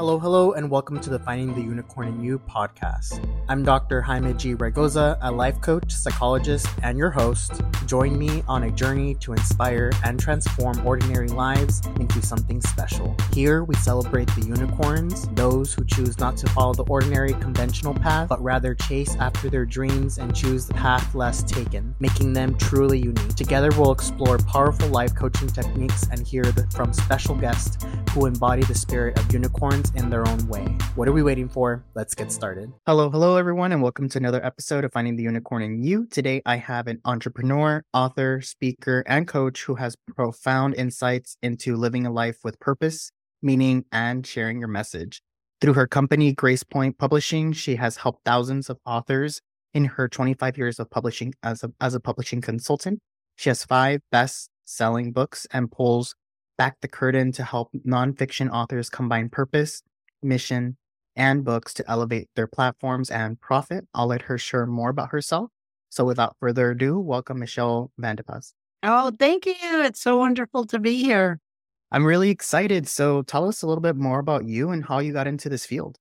Hello, hello, and welcome to the Finding the Unicorn in You podcast. I'm Dr. Jaime G. Raygoza, a life coach, psychologist, and your host. Join me on a journey to inspire and transform ordinary lives into something special. Here, we celebrate the unicorns, those who choose not to follow the ordinary conventional path, but rather chase after their dreams and choose the path less taken, making them truly unique. Together, we'll explore powerful life coaching techniques and hear from special guests who embody the spirit of unicorns in their own way. What are we waiting for? Let's get started. Hello, hello, everyone, and welcome to another episode of Finding the Unicorn in You. Today, I have an entrepreneur, author, speaker, and coach who has profound insights into living a life with purpose, meaning, and sharing your message. Through her company, Grace Point Publishing, she has helped thousands of authors in her 25 years of publishing as a, as a publishing consultant. She has five best selling books and pulls back the curtain to help nonfiction authors combine purpose, mission, and books to elevate their platforms and profit. I'll let her share more about herself. So without further ado, welcome Michelle Vandepas. Oh, thank you. It's so wonderful to be here. I'm really excited. So tell us a little bit more about you and how you got into this field.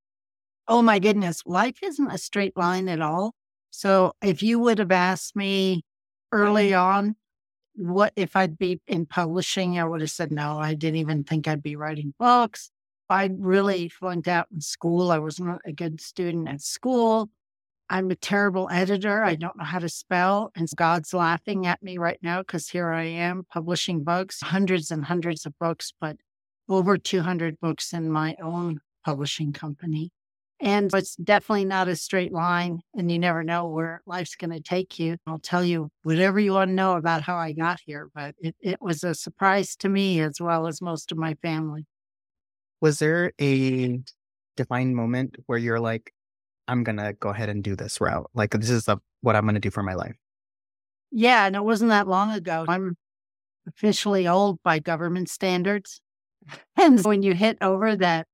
Oh my goodness. Life isn't a straight line at all. So if you would have asked me early on what if I'd be in publishing? I would have said no. I didn't even think I'd be writing books. I really flunked out in school. I was not a good student at school. I'm a terrible editor. I don't know how to spell. And God's laughing at me right now because here I am publishing books, hundreds and hundreds of books, but over 200 books in my own publishing company. And it's definitely not a straight line, and you never know where life's going to take you. I'll tell you whatever you want to know about how I got here, but it, it was a surprise to me as well as most of my family. Was there a defined moment where you're like, I'm going to go ahead and do this route? Like, this is the, what I'm going to do for my life? Yeah, and it wasn't that long ago. I'm officially old by government standards. And when you hit over that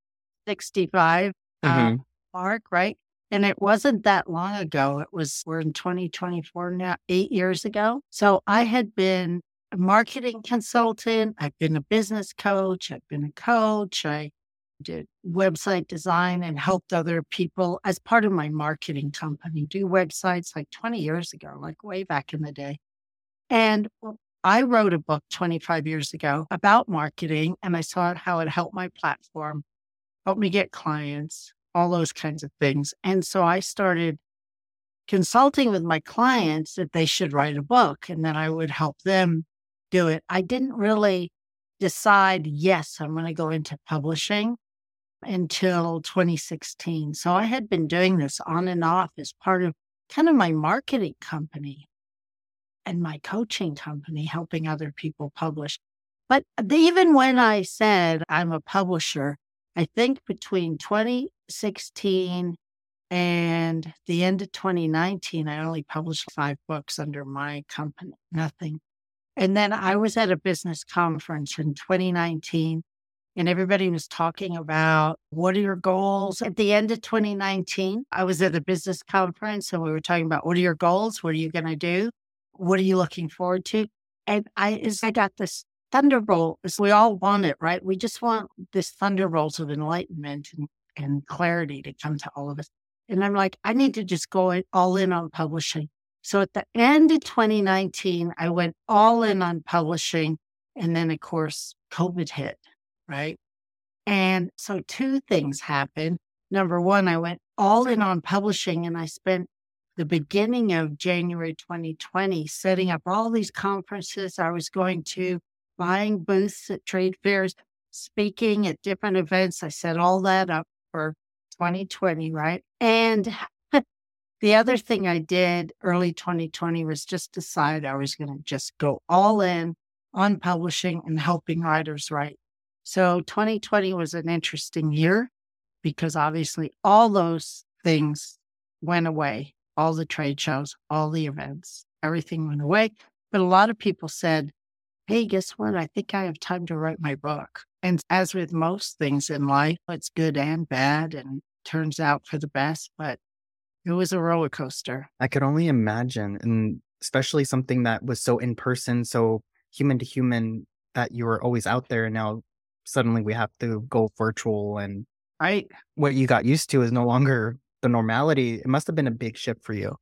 65, mm-hmm. uh, mark, right? And it wasn't that long ago. It was, we're in 2024 now, eight years ago. So I had been a marketing consultant. I've been a business coach. I've been a coach. I did website design and helped other people as part of my marketing company do websites like 20 years ago, like way back in the day. And I wrote a book 25 years ago about marketing and I saw how it helped my platform, helped me get clients, all those kinds of things. And so I started consulting with my clients that they should write a book and then I would help them do it. I didn't really decide, yes, I'm going to go into publishing until 2016. So I had been doing this on and off as part of kind of my marketing company and my coaching company, helping other people publish. But even when I said I'm a publisher, I think between 2016 and the end of 2019, I only published five books under my company, nothing. And then I was at a business conference in 2019 and everybody was talking about what are your goals at the end of 2019 i was at a business conference and we were talking about what are your goals what are you going to do what are you looking forward to and i as i got this thunderbolt as we all want it, right? We just want this thunderbolt of enlightenment and, and clarity to come to all of us. And I'm like, I need to just go all in on publishing. So at the end of 2019, I went all in on publishing. And then, of course, COVID hit, right? And so two things happened. Number one, I went all in on publishing and I spent the beginning of January 2020 setting up all these conferences I was going to, buying booths at trade fairs, speaking at different events. I set all that up for 2020, right? And the other thing I did early 2020 was just decide I was going to just go all in on publishing and helping writers write. So 2020 was an interesting year because obviously all those things went away. All the trade shows, all the events, everything went away. But a lot of people said, hey, guess what? I think I have time to write my book. And as with most things in life, it's good and bad and turns out for the best, but it was a roller coaster. I could only imagine. And especially something that was so in person, so human to human that you were always out there. And now suddenly we have to go virtual and Right. What you got used to is no longer the normality. It must have been a big shift for you.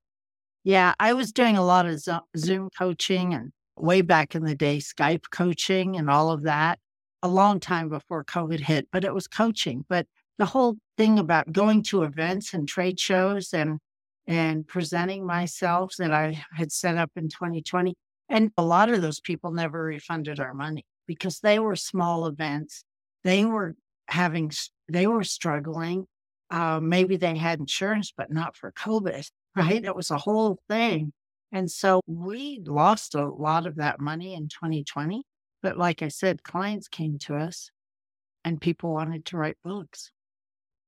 Yeah, I was doing a lot of Zoom coaching and way back in the day, Skype coaching and all of that a long time before COVID hit, but it was coaching. But the whole thing about going to events and trade shows and and presenting myself that I had set up in 2020. And a lot of those people never refunded our money because they were small events. They were having, they were struggling. Uh, maybe they had insurance, but not for COVID, right? It was a whole thing. And so we lost a lot of that money in 2020. But like I said, clients came to us and people wanted to write books.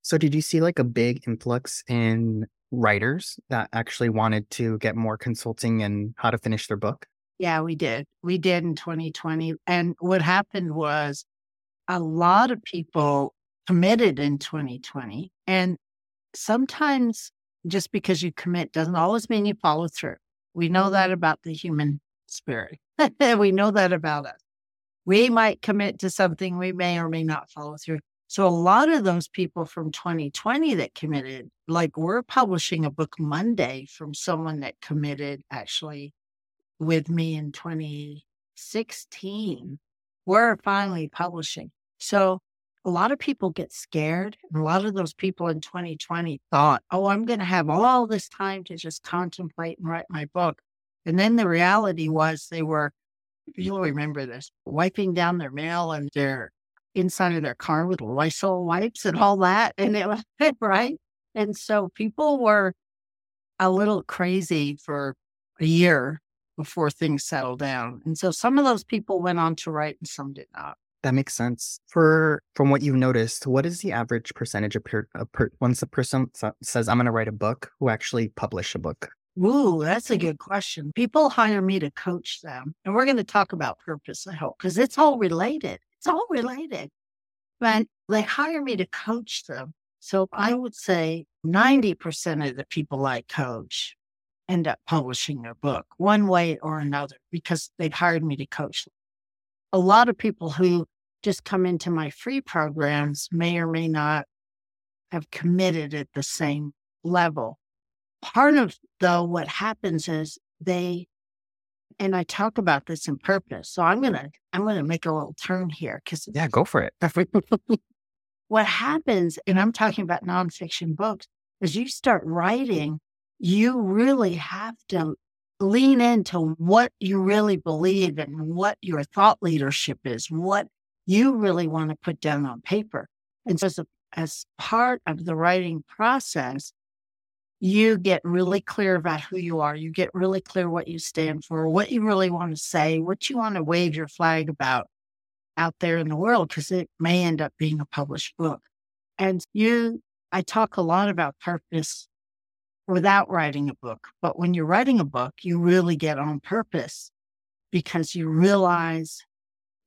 So, did you see like a big influx in writers that actually wanted to get more consulting and how to finish their book? Yeah, we did. We did in 2020. And what happened was a lot of people committed in 2020. And sometimes just because you commit doesn't always mean you follow through. We know that about the human spirit. we know that about us. We might commit to something, we may or may not follow through. So a lot of those people from 2020 that committed, like we're publishing a book Monday from someone that committed actually with me in 2016. We're finally publishing. So a lot of people get scared. And a lot of those people in 2020 thought, oh, I'm going to have all this time to just contemplate and write my book. And then the reality was they were, you'll remember this, wiping down their mail and their inside of their car with Lysol wipes and all that. And it was right. And so people were a little crazy for a year before things settled down. And so some of those people went on to write and some did not. That makes sense. For from what you've noticed, what is the average percentage of per, per once a person says I'm going to write a book who actually publish a book? Ooh, that's a good question. People hire me to coach them, and we're going to talk about purpose. I hope because it's all related. It's all related. But they hire me to coach them. So I would say 90% of the people I coach end up publishing their book one way or another because they've hired me to coach them. A lot of people who just come into my free programs may or may not have committed at the same level. Part of though what happens is they and I talk about this in purpose. So I'm gonna I'm gonna make a little turn here because yeah, go for it. what happens, and I'm talking about nonfiction books, is you start writing, you really have to lean into what you really believe and what your thought leadership is, what you really want to put down on paper. And so as, a, as part of the writing process, you get really clear about who you are. You get really clear what you stand for, what you really want to say, what you want to wave your flag about out there in the world, because it may end up being a published book. And you, I talk a lot about purpose without writing a book. But when you're writing a book, you really get on purpose because you realize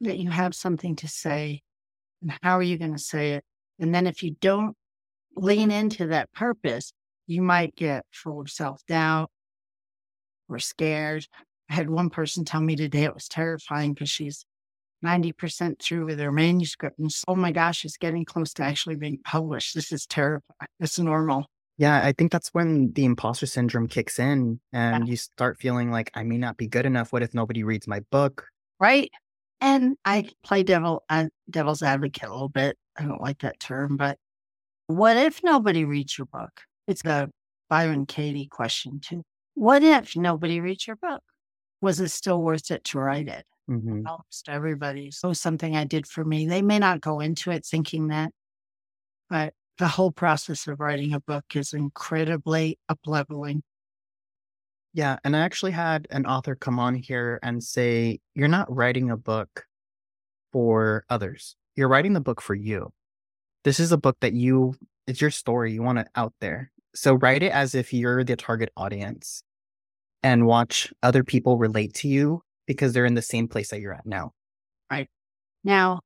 that you have something to say and how are you going to say it? And then if you don't lean into that purpose, you might get full of self doubt or scared. I had one person tell me today it was terrifying because she's 90% through with her manuscript. And oh my gosh, it's getting close to actually being published. This is terrifying. It's normal. Yeah, I think that's when the imposter syndrome kicks in and yeah. you start feeling like I may not be good enough. What if nobody reads my book? Right. And I play devil uh, devil's advocate a little bit. I don't like that term, but what if nobody reads your book? It's the Byron Katie question too. What if nobody reads your book? Was it still worth it to write it? Mm-hmm. Almost everybody. So something I did for me. They may not go into it thinking that, but the whole process of writing a book is incredibly upleveling. Yeah. And I actually had an author come on here and say, You're not writing a book for others. You're writing the book for you. This is a book that you, it's your story. You want it out there. So write it as if you're the target audience and watch other people relate to you because they're in the same place that you're at now. Right. Now,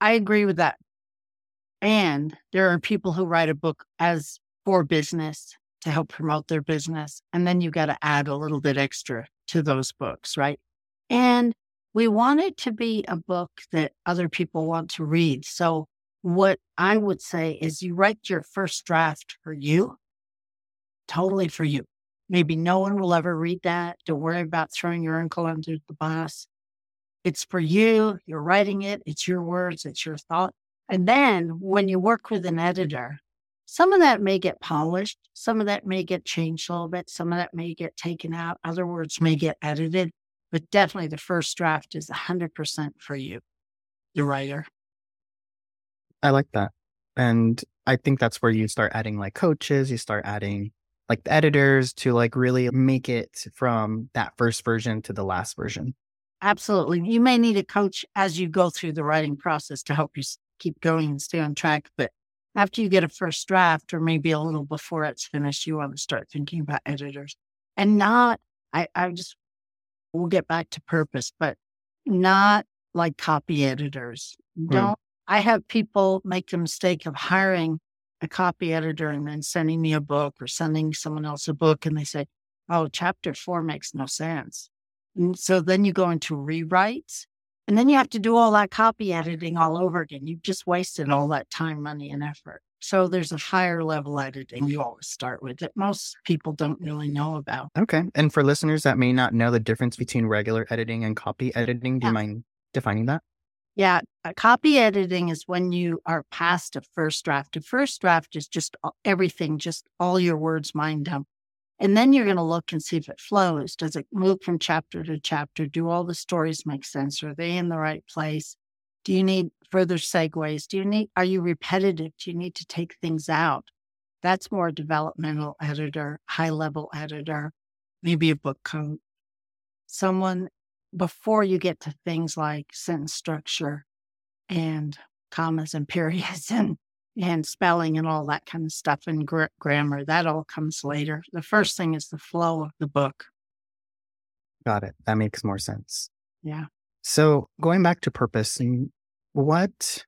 I agree with that. And there are people who write a book as for business to help promote their business. And then you got to add a little bit extra to those books, right? And we want it to be a book that other people want to read. So what I would say is you write your first draft for you, totally for you. Maybe no one will ever read that. Don't worry about throwing your uncle under the bus. It's for you. You're writing it. It's your words. It's your thought. And then when you work with an editor, some of that may get polished. Some of that may get changed a little bit. Some of that may get taken out. Other words may get edited. But definitely the first draft is 100% for you, the writer. I like that. And I think that's where you start adding like coaches, you start adding like the editors to like really make it from that first version to the last version. Absolutely. You may need a coach as you go through the writing process to help you keep going and stay on track. But after you get a first draft, or maybe a little before it's finished, you want to start thinking about editors and not, I, I just, we'll get back to purpose, but not like copy editors. Don't I have people make the mistake of hiring a copy editor and then sending me a book or sending someone else a book and they say, oh, chapter four makes no sense. And so then you go into rewrites and then you have to do all that copy editing all over again. You've just wasted all that time, money, and effort. So there's a higher level editing you always start with that most people don't really know about. Okay. And for listeners that may not know the difference between regular editing and copy editing, do yeah. you mind defining that? Yeah, uh, copy editing is when you are past a first draft. A first draft is just everything, just all your words mind dump. And then you're going to look and see if it flows. Does it move from chapter to chapter? Do all the stories make sense? Are they in the right place? Do you need further segues? Do you need, are you repetitive? Do you need to take things out? That's more developmental editor, high level editor, maybe a book coach. Someone before you get to things like sentence structure and commas and periods and and spelling and all that kind of stuff and gr- grammar that all comes later. The first thing is the flow of the book. Got it. That makes more sense. Yeah. So going back to purpose mm, what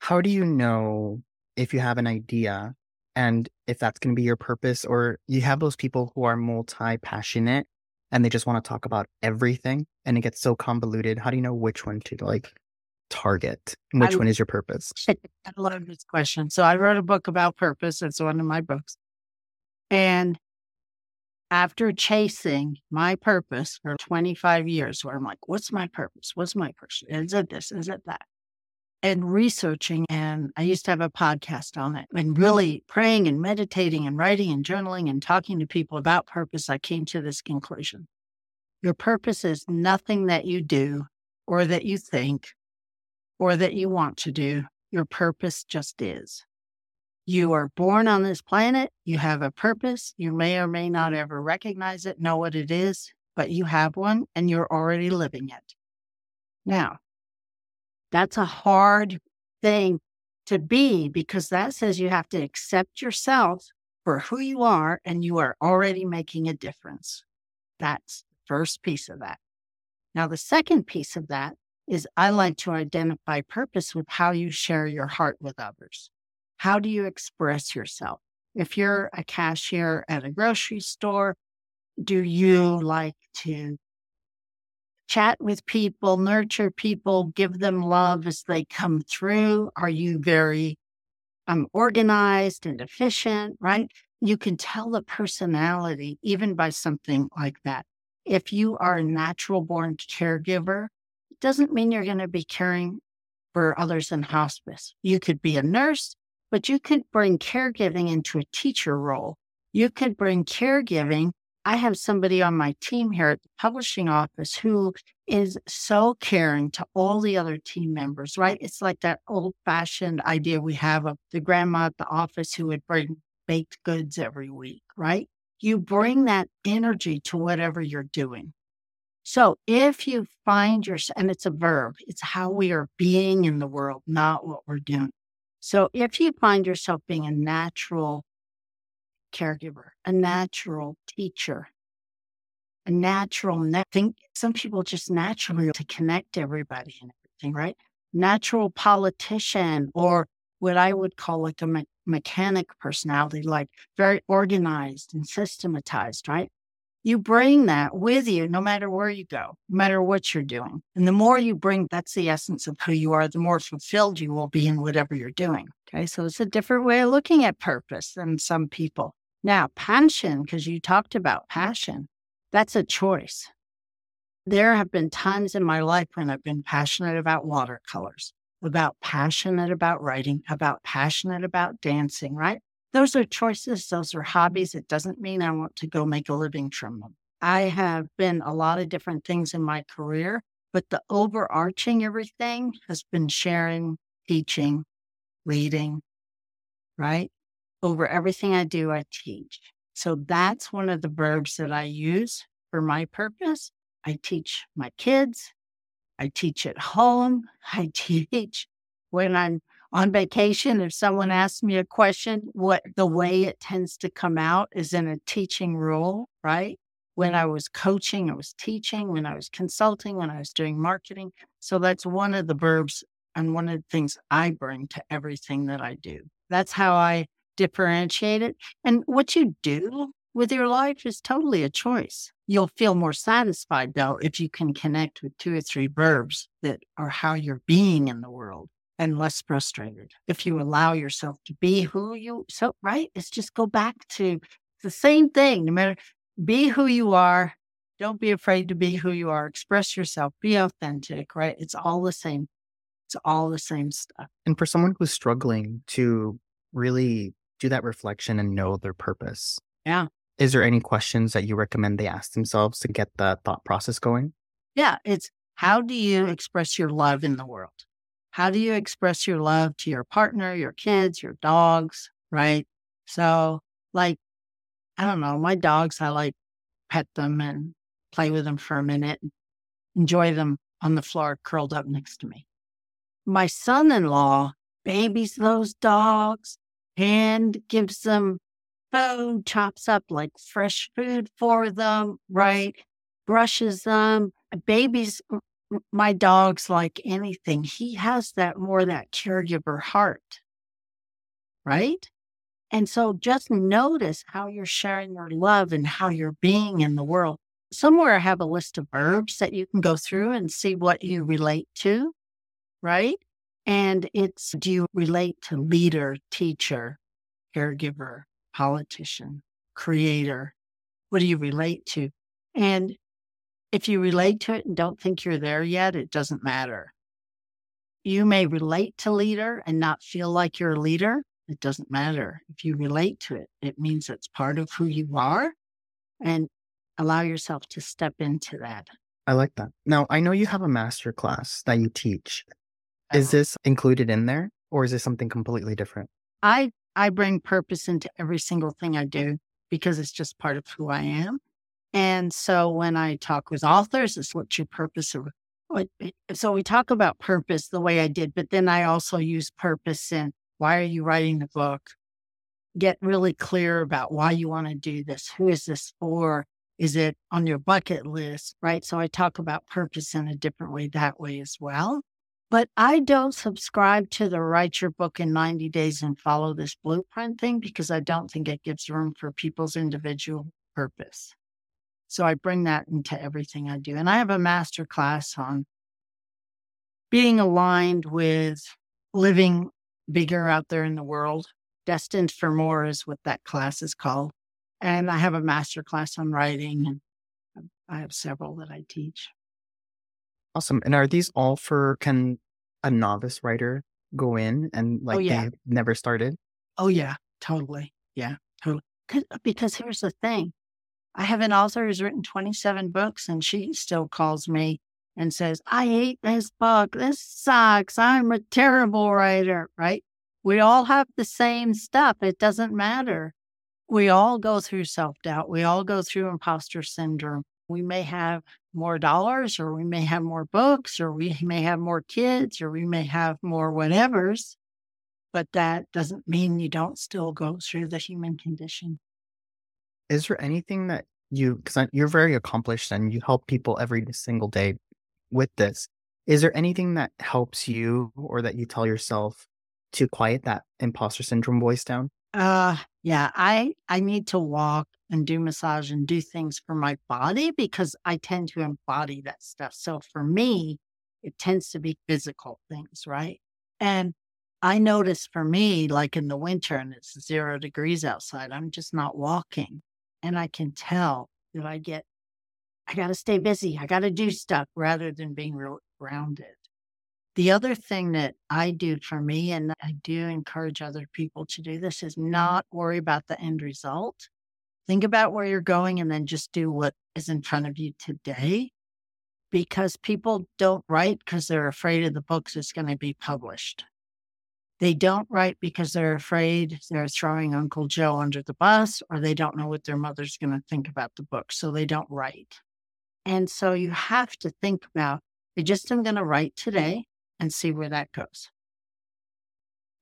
how do you know if you have an idea and if that's going to be your purpose or you have those people who are multi passionate and they just want to talk about everything and it gets so convoluted how do you know which one to like target? Which I, one is your purpose? I love this question. So i wrote a book about purpose it's one of my books and after chasing my purpose for 25 years where i'm like what's my purpose? What's my purpose? Is it this? Is it that and researching and i used to have a podcast on it and really praying and meditating and writing and journaling and talking to people about purpose i came to this conclusion your purpose is nothing that you do or that you think or that you want to do. Your purpose just is. You are born on this planet. You have a purpose. You may or may not ever recognize it, know what it is, but you have one and you're already living it. Now, that's a hard thing to be because that says you have to accept yourself for who you are and you are already making a difference. That's the first piece of that. Now, the second piece of that is I like to identify purpose with how you share your heart with others. How do you express yourself? If you're a cashier at a grocery store, do you like to chat with people, nurture people, give them love as they come through? Are you very um, organized and efficient, right? You can tell the personality even by something like that. If you are a natural born caregiver, it doesn't mean you're going to be caring for others in hospice. You could be a nurse, but you could bring caregiving into a teacher role. You could bring caregiving. I have somebody on my team here at the publishing office who is so caring to all the other team members, right? It's like that old fashioned idea we have of the grandma at the office who would bring baked goods every week, right? You bring mm-hmm. that energy to whatever you're doing. So if you find yourself, and it's a verb, it's how we are being in the world, not what we're doing. So if you find yourself being a natural caregiver, a natural teacher, a natural, ne- think some people just naturally to connect everybody and everything, right? Natural politician or what I would call like a me- mechanic personality, like very organized and systematized, right? you bring that with you no matter where you go, no matter what you're doing. And the more you bring, that's the essence of who you are, the more fulfilled you will be in whatever you're doing. Okay. So it's a different way of looking at purpose than some people. Now, passion, because you talked about passion, that's a choice. There have been times in my life when I've been passionate about watercolors, about passionate about writing, about passionate about dancing, right? Those are choices, those are hobbies. It doesn't mean I want to go make a living from them. I have been a lot of different things in my career, but the overarching everything has been sharing, teaching, leading, right? Over everything I do, I teach. So that's one of the verbs that I use for my purpose. I teach my kids. I teach at home. I teach when I'm on vacation, if someone asks me a question, what the way it tends to come out is in a teaching role, right? When I was coaching, I was teaching. When I was consulting, when I was doing marketing. So that's one of the verbs and one of the things I bring to everything that I do. That's how I differentiate it. And what you do with your life is totally a choice. You'll feel more satisfied though if you can connect with two or three verbs that are how you're being in the world and less frustrated if you allow yourself to be who you so right it's just go back to the same thing no matter be who you are don't be afraid to be who you are express yourself be authentic right it's all the same it's all the same stuff and for someone who's struggling to really do that reflection and know their purpose yeah is there any questions that you recommend they ask themselves to get the thought process going yeah it's how do you express your love in the world how do you express your love to your partner, your kids, your dogs, right? So, like, I don't know, my dogs, I like pet them and play with them for a minute, enjoy them on the floor curled up next to me. My son in law babies those dogs and gives them food, chops up like fresh food for them, right? Brushes them. Babies my dog's like anything. He has that more that caregiver heart. Right? And so just notice how you're sharing your love and how you're being in the world. Somewhere I have a list of verbs that you can go through and see what you relate to, right? And it's do you relate to leader, teacher, caregiver, politician, creator? What do you relate to? And if you relate to it and don't think you're there yet, it doesn't matter. You may relate to leader and not feel like you're a leader. It doesn't matter. If you relate to it, it means it's part of who you are and allow yourself to step into that. I like that. Now, I know you have a master class that you teach. Is this included in there or is this something completely different? I I bring purpose into every single thing I do because it's just part of who I am. And so when I talk with authors, it's what's your purpose of eh, so we talk about purpose the way I did, but then I also use purpose in why are you writing the book? Get really clear about why you want to do this. Who is this for? Is it on your bucket list? Right. So I talk about purpose in a different way that way as well. But I don't subscribe to the write your book in 90 days and follow this blueprint thing because I don't think it gives room for people's individual purpose. So I bring that into everything I do. And I have a master class on being aligned with living bigger out there in the world. Destined for More is what that class is called. And I have a master class on writing, and I have several that I teach. Awesome. And are these all for can a novice writer go in and oh, like oh, yeah. they never started? Oh yeah, totally. Yeah, totally. Uh, because here's the thing. I have an author who's written 27 books and she still calls me and says, I hate this book. This sucks. I'm a terrible writer, right? We all have the same stuff. It doesn't matter. We all go through self doubt. We all go through imposter syndrome. We may have more dollars, or we may have more books, or we may have more kids, or we may have more whatevers. But that doesn't mean you don't still go through the human condition. Is there anything that you, because you're very accomplished and you help people every single day with this. Is there anything that helps you or that you tell yourself to quiet that imposter syndrome voice down? Uh yeah, I I need to walk and do massage and do things for my body because I tend to embody that stuff. So for me, it tends to be physical things, right? And I notice for me, like in the winter and it's zero degrees outside, I'm just not walking. And I can tell that I get, I got to stay busy. I got to do stuff rather than being real grounded. The other thing that I do for me, and I do encourage other people to do this, is not worry about the end result. Think about where you're going and then just do what is in front of you today. Because people don't write because they're afraid of the books that's going to be published. They don't write because they're afraid they're throwing Uncle Joe under the bus or they don't know what their mother's going to think about the book. So they don't write. And so you have to think about, I just am going to write today and see where that goes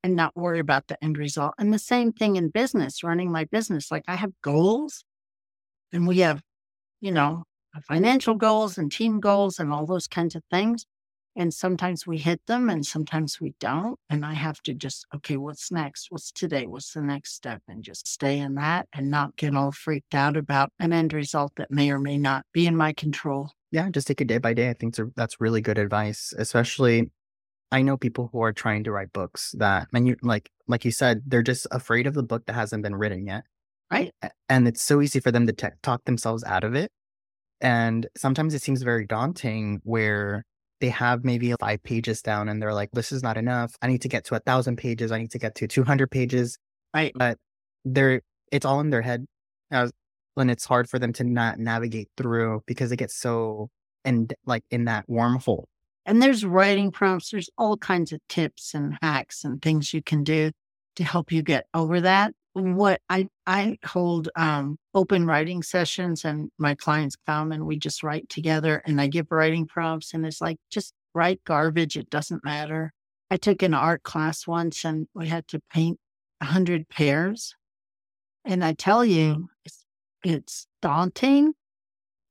and not worry about the end result. And the same thing in business, running my business. Like I have goals and we have, you know, financial goals and team goals and all those kinds of things. And sometimes we hit them and sometimes we don't. And I have to just, okay, what's next? What's today? What's the next step? And just stay in that and not get all freaked out about an end result that may or may not be in my control. Yeah, just take it day by day. I think that's really good advice, especially I know people who are trying to write books that, and you like, like you said, they're just afraid of the book that hasn't been written yet. Right. And it's so easy for them to t- talk themselves out of it. And sometimes it seems very daunting where they have maybe five pages down and they're like, this is not enough. I need to get to a thousand pages. I need to get to 200 pages. Right. But they're, it's all in their head. And it's hard for them to not navigate through because they get so and like in that wormhole and there's writing prompts, there's all kinds of tips and hacks and things you can do to help you get over that. What I I hold um, open writing sessions and my clients come and we just write together and I give writing prompts and it's like just write garbage, it doesn't matter. I took an art class once and we had to paint a hundred pears. And I tell you, it's, it's daunting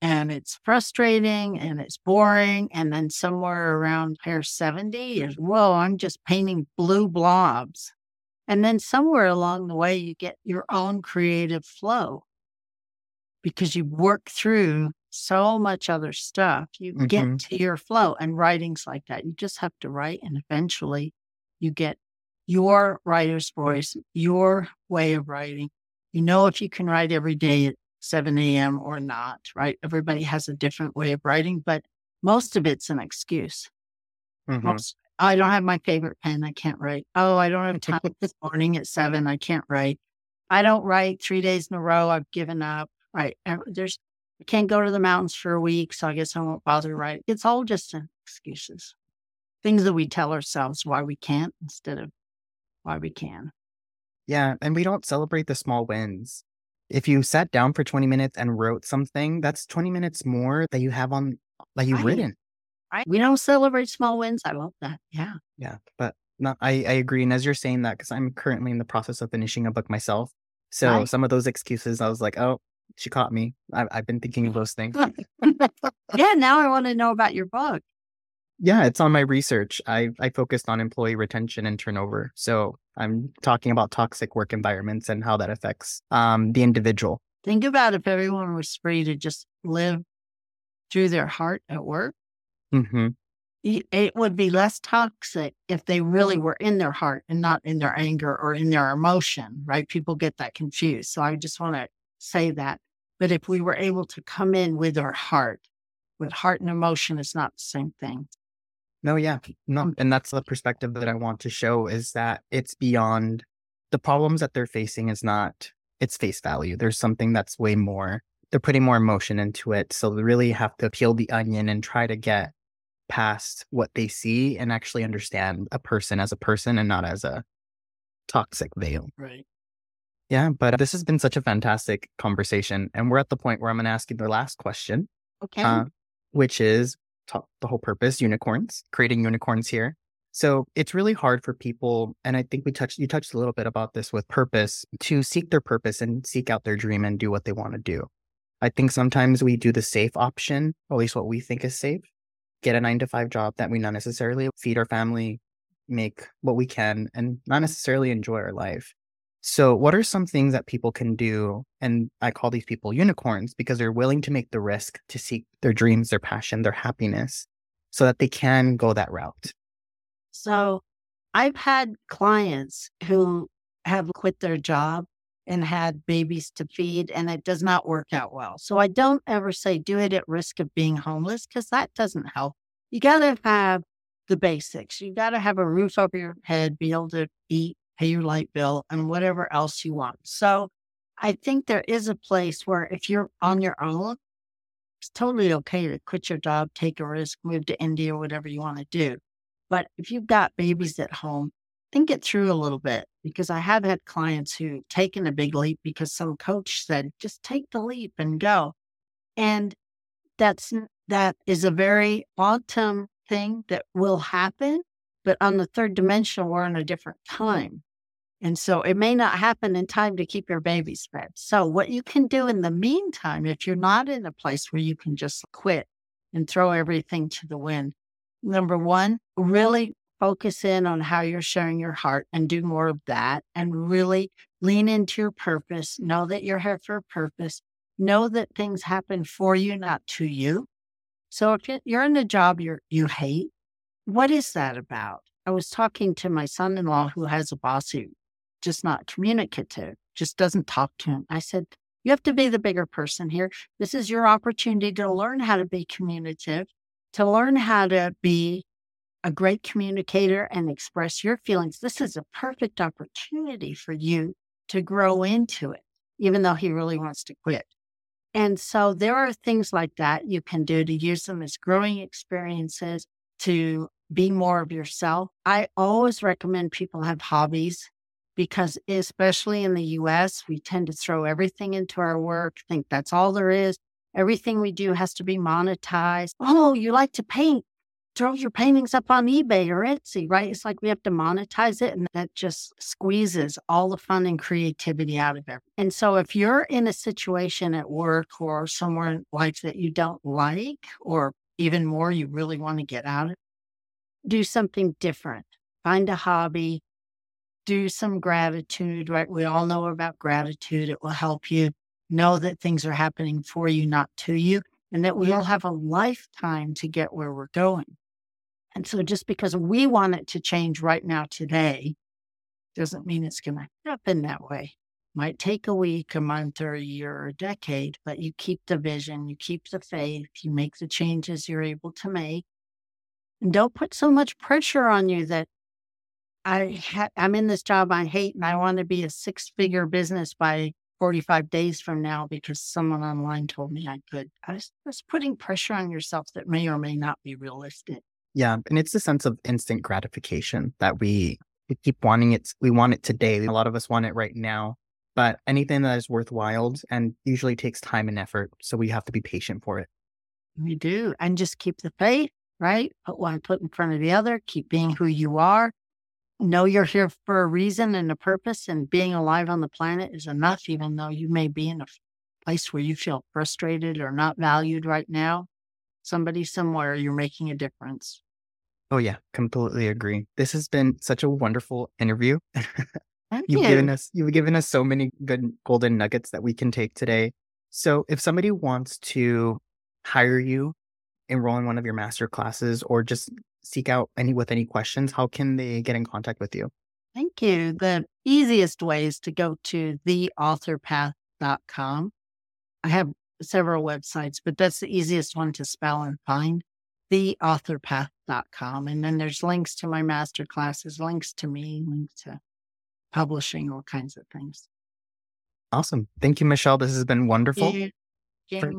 and it's frustrating and it's boring. And then somewhere around pear 70 is, whoa, I'm just painting blue blobs. And then somewhere along the way, you get your own creative flow because you work through so much other stuff. You mm-hmm. get to your flow, and writing's like that. You just have to write, and eventually you get your writer's voice, your way of writing. You know, if you can write every day, 7 a.m. or not, right? Everybody has a different way of writing, but most of it's an excuse. Mm-hmm. Most, I don't have my favorite pen. I can't write. Oh, I don't have time this morning at seven. I can't write. I don't write three days in a row. I've given up. Right. There's, I can't go to the mountains for a week. So I guess I won't bother writing. It's all just excuses, things that we tell ourselves why we can't instead of why we can. Yeah. And we don't celebrate the small wins if you sat down for 20 minutes and wrote something, that's 20 minutes more that you have on that you've written. Right. We don't celebrate small wins. I love that. Yeah. Yeah. But no, I, I agree. And as you're saying that, because I'm currently in the process of finishing a book myself. So right. some of those excuses, I was like, oh, she caught me. I, I've been thinking of those things. yeah. Now I want to know about your book. Yeah, it's on my research. I I focused on employee retention and turnover. So I'm talking about toxic work environments and how that affects um, the individual. Think about if everyone was free to just live through their heart at work. Mm-hmm. It would be less toxic if they really were in their heart and not in their anger or in their emotion, right? People get that confused. So I just want to say that. But if we were able to come in with our heart, with heart and emotion is not the same thing. No, yeah. No. And that's the perspective that I want to show is that it's beyond the problems that they're facing is not its face value. There's something that's way more. They're putting more emotion into it. So they really have to peel the onion and try to get past what they see and actually understand a person as a person and not as a toxic veil. Right. Yeah, but this has been such a fantastic conversation. And we're at the point where I'm going to ask you the last question. Okay. Uh, which is the whole purpose unicorns, creating unicorns here. So it's really hard for people, and I think we touched you touched a little bit about this with purpose to seek their purpose and seek out their dream and do what they want to do. I think sometimes we do the safe option, or at least what we think is safe, get a nine to five job that we not necessarily feed our family, make what we can, and not necessarily enjoy our life. So, what are some things that people can do? And I call these people unicorns because they're willing to make the risk to seek their dreams, their passion, their happiness so that they can go that route. So, I've had clients who have quit their job and had babies to feed, and it does not work out well. So, I don't ever say do it at risk of being homeless because that doesn't help. You got to have the basics. You got to have a roof over your head, be able to eat, pay your light bill, and whatever else you want. So I think there is a place where if you're on your own, it's totally okay to quit your job, take a risk, move to India, whatever you want to do. But if you've got babies at home, think it through a little bit because I have had clients who taken a big leap because some coach said, just take the leap and go. And that's that is a very autumn thing that will happen. But on the third dimension, we're in a different time. And so it may not happen in time to keep your babies fed. So, what you can do in the meantime, if you're not in a place where you can just quit and throw everything to the wind, number one, really focus in on how you're sharing your heart and do more of that and really lean into your purpose. Know that you're here for a purpose. Know that things happen for you, not to you. So if you're in a job you you hate, what is that about? I was talking to my son-in-law who has a boss who just not communicative, just doesn't talk to him. I said, you have to be the bigger person here. This is your opportunity to learn how to be communicative, to learn how to be a great communicator and express your feelings. This is a perfect opportunity for you to grow into it, even though he really wants to quit. And so there are things like that you can do to use them as growing experiences to be more of yourself. I always recommend people have hobbies because, especially in the US, we tend to throw everything into our work, think that's all there is. Everything we do has to be monetized. Oh, you like to paint? throw your paintings up on eBay or Etsy, right? It's like we have to monetize it, and that just squeezes all the fun and creativity out of it. And so, if you're in a situation at work or somewhere in life that you don't like, or even more, you really want to get out of, do something different. Find a hobby, do some gratitude, right? We all know about gratitude. It will help you know that things are happening for you, not to you, and that we all have a lifetime to get where we're going. And so just because we want it to change right now today doesn't mean it's going to happen that way. Might take a week, a month, or a year, or a decade, but you keep the vision, you keep the faith, you make the changes you're able to make. And don't put so much pressure on you that I ha- I'm in this job I hate and I want to be a six figure business by 45 days from now because someone online told me I could. I was, was putting pressure on yourself that may or may not be realistic. Yeah. And it's the sense of instant gratification that we, we keep wanting it. We want it today. A lot of us want it right now, but anything that is worthwhile and usually takes time and effort. So we have to be patient for it. We do. And just keep the faith, right? Put one foot in front of the other, keep being who you are. Know you're here for a reason and a purpose, and being alive on the planet is enough, even though you may be in a place where you feel frustrated or not valued right now. Somebody somewhere, you're making a difference. Oh yeah, completely agree. This has been such a wonderful interview. You've you. given us you've given us so many good golden nuggets that we can take today. So if somebody wants to hire you, enroll in one of your master classes, or just seek out any with any questions, how can they get in contact with you? Thank you. The easiest way is to go to theauthorpath.com. I have several websites, but that's the easiest one to spell and find theauthorpath.com. And then there's links to my master classes, links to me, links to publishing, all kinds of things. Awesome. Thank you, Michelle. This has been wonderful. Yeah. For-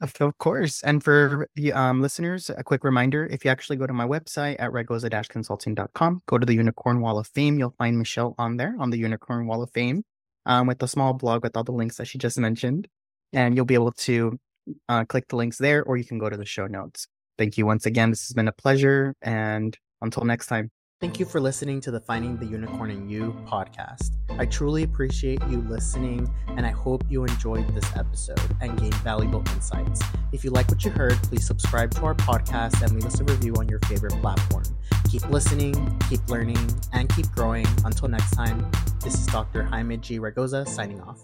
Of course. And for the um, listeners, a quick reminder if you actually go to my website at raygoza consulting.com, go to the Unicorn Wall of Fame, you'll find Michelle on there on the Unicorn Wall of Fame um, with a small blog with all the links that she just mentioned. And you'll be able to uh, click the links there, or you can go to the show notes. Thank you once again. This has been a pleasure. And until next time. Thank you for listening to the Finding the Unicorn in You podcast. I truly appreciate you listening, and I hope you enjoyed this episode and gained valuable insights. If you like what you heard, please subscribe to our podcast and leave us a review on your favorite platform. Keep listening, keep learning, and keep growing. Until next time, this is Dr. Jaime G. Raygoza signing off.